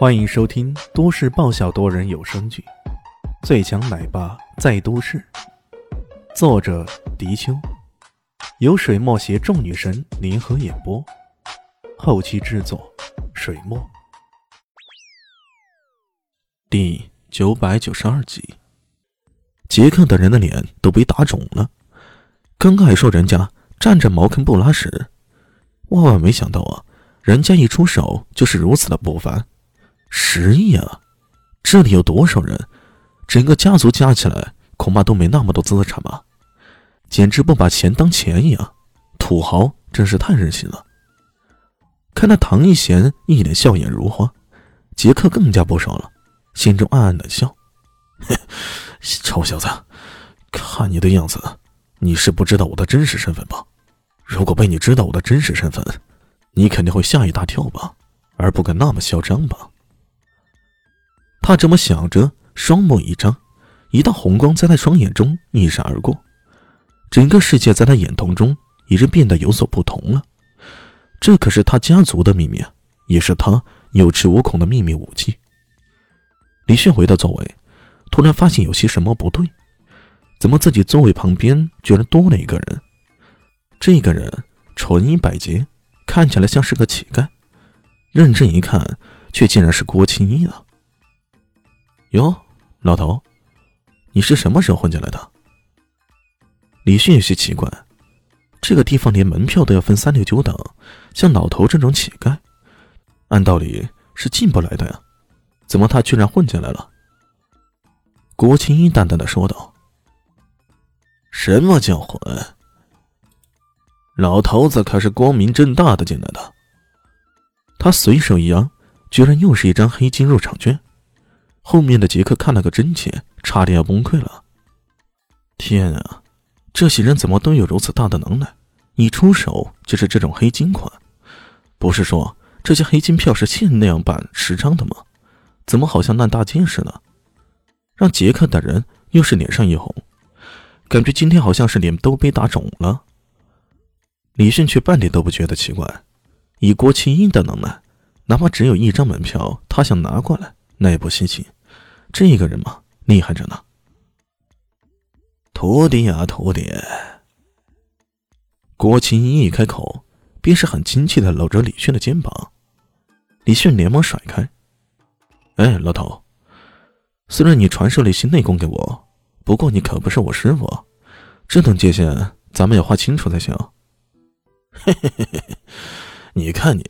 欢迎收听都市爆笑多人有声剧《最强奶爸在都市》，作者：迪秋，由水墨携众女神联合演播，后期制作：水墨。第九百九十二集，杰克等人的脸都被打肿了。刚刚还说人家站着茅坑不拉屎，万万没想到啊！人家一出手就是如此的不凡。十亿啊！这里有多少人？整个家族加起来恐怕都没那么多资产吧？简直不把钱当钱一样，土豪真是太任性了。看那唐一贤一脸笑颜如花，杰克更加不爽了，心中暗暗的笑：“臭小子，看你的样子，你是不知道我的真实身份吧？如果被你知道我的真实身份，你肯定会吓一大跳吧，而不敢那么嚣张吧？”他这么想着，双目一张，一道红光在他双眼中一闪而过，整个世界在他眼瞳中已经变得有所不同了。这可是他家族的秘密啊，也是他有恃无恐的秘密武器。李迅回到座位，突然发现有些什么不对，怎么自己座位旁边居然多了一个人？这个人纯衣百结，看起来像是个乞丐，认真一看，却竟然是郭青衣了。哟，老头，你是什么时候混进来的？李迅有些奇怪，这个地方连门票都要分三六九等，像老头这种乞丐，按道理是进不来的呀，怎么他居然混进来了？郭青衣淡淡的说道：“什么叫混？老头子可是光明正大的进来的。”他随手一扬，居然又是一张黑金入场券。后面的杰克看了个真切，差点要崩溃了。天啊，这些人怎么都有如此大的能耐？一出手就是这种黑金款，不是说这些黑金票是限量版十张的吗？怎么好像烂大街似的？让杰克等人又是脸上一红，感觉今天好像是脸都被打肿了。李迅却半点都不觉得奇怪，以郭青英的能耐，哪怕只有一张门票，他想拿过来。那也不稀奇，这个人嘛，厉害着呢。徒弟呀，徒弟！郭青一开口，便是很亲切的搂着李迅的肩膀。李迅连忙甩开。哎，老头，虽然你传授了一些内功给我，不过你可不是我师傅，这等界限咱们要划清楚才行。嘿嘿嘿嘿嘿，你看你，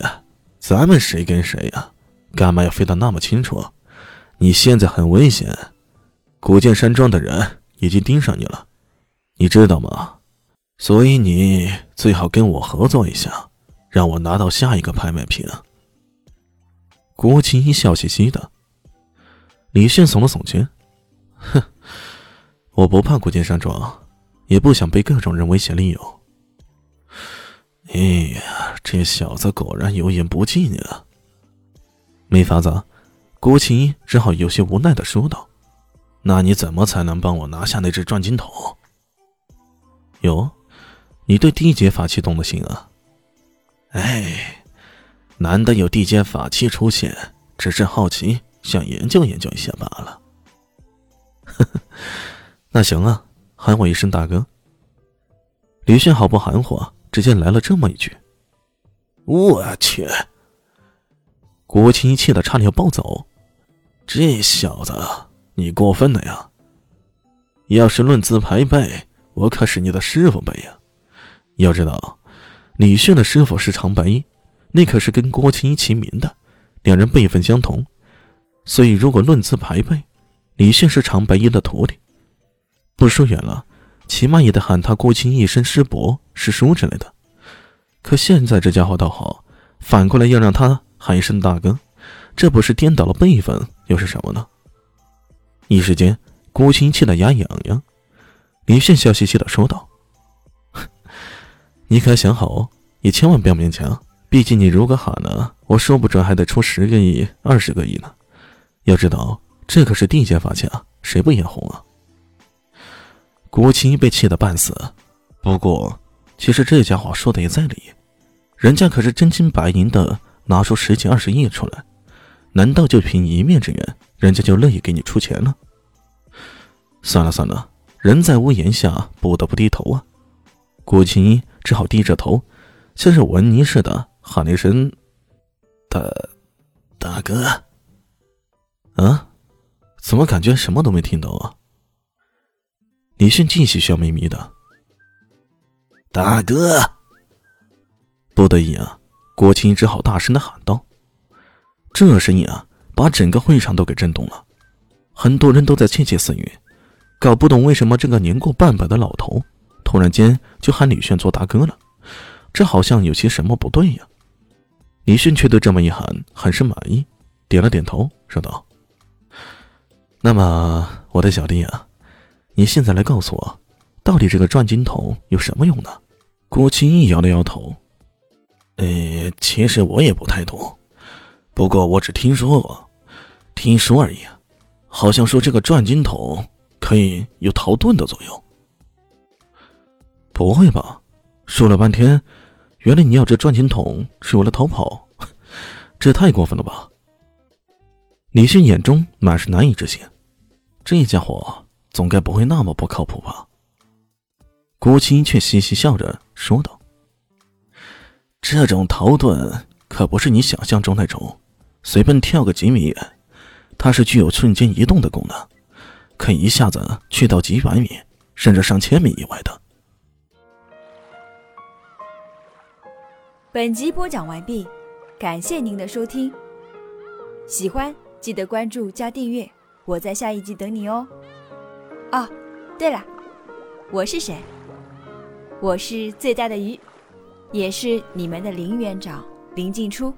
咱们谁跟谁呀？干嘛要分得那么清楚？你现在很危险，古剑山庄的人已经盯上你了，你知道吗？所以你最好跟我合作一下，让我拿到下一个拍卖品。郭青一笑嘻嘻的，李炫耸了耸肩，哼，我不怕古剑山庄，也不想被各种人威胁利诱。哎呀，这小子果然有眼不进啊！没法子。郭青衣只好有些无奈的说道：“那你怎么才能帮我拿下那只转金筒？”哟，你对地阶法器动了心啊？哎，难得有地阶法器出现，只是好奇，想研究研究一下罢了。呵呵，那行啊，喊我一声大哥。李迅毫不含糊，直接来了这么一句：“我去！”郭青衣气得差点要暴走。这小子，你过分了呀！要是论资排辈，我可是你的师傅辈呀。要知道，李炫的师傅是长白衣，那可是跟郭青衣齐名的，两人辈分相同。所以，如果论资排辈，李炫是长白衣的徒弟。不说远了，起码也得喊他郭青一声师伯、师叔之类的。可现在这家伙倒好，反过来要让他喊一声大哥。这不是颠倒了辈分，又是什么呢？一时间，郭青气得牙痒痒。李炫笑嘻嘻的说道：“你可要想好哦，也千万不要勉强。毕竟你如果喊了，我说不准还得出十个亿、二十个亿呢。要知道，这可是地界法器啊，谁不眼红啊？”郭青被气得半死。不过，其实这家伙说的也在理，人家可是真金白银的拿出十几二十亿出来。难道就凭一面之缘，人家就乐意给你出钱了？算了算了，人在屋檐下，不得不低头啊。顾青衣只好低着头，像是闻泥似的喊了一声：“大，大哥。”啊？怎么感觉什么都没听到啊？李迅继续笑眯眯的：“大哥。”不得已啊，郭青只好大声的喊道：“这声音啊，把整个会场都给震动了，很多人都在窃窃私语，搞不懂为什么这个年过半百的老头突然间就喊李炫做大哥了，这好像有些什么不对呀。”李迅却对这么一喊很是满意，点了点头，说道。那么，我的小弟啊，你现在来告诉我，到底这个转金筒有什么用呢？郭青义摇了摇头，呃，其实我也不太懂，不过我只听说过，听说而已，好像说这个转金筒可以有逃遁的作用。不会吧？说了半天，原来你要这转金筒是为了逃跑，这太过分了吧？李迅眼中满是难以置信，这家伙总该不会那么不靠谱吧？郭青却嘻嘻笑着说道：“这种逃遁可不是你想象中那种随便跳个几米远，它是具有瞬间移动的功能，可以一下子去到几百米甚至上千米以外的。”本集播讲完毕，感谢您的收听，喜欢。记得关注加订阅，我在下一集等你哦。哦，对了，我是谁？我是最大的鱼，也是你们的林园长林静初。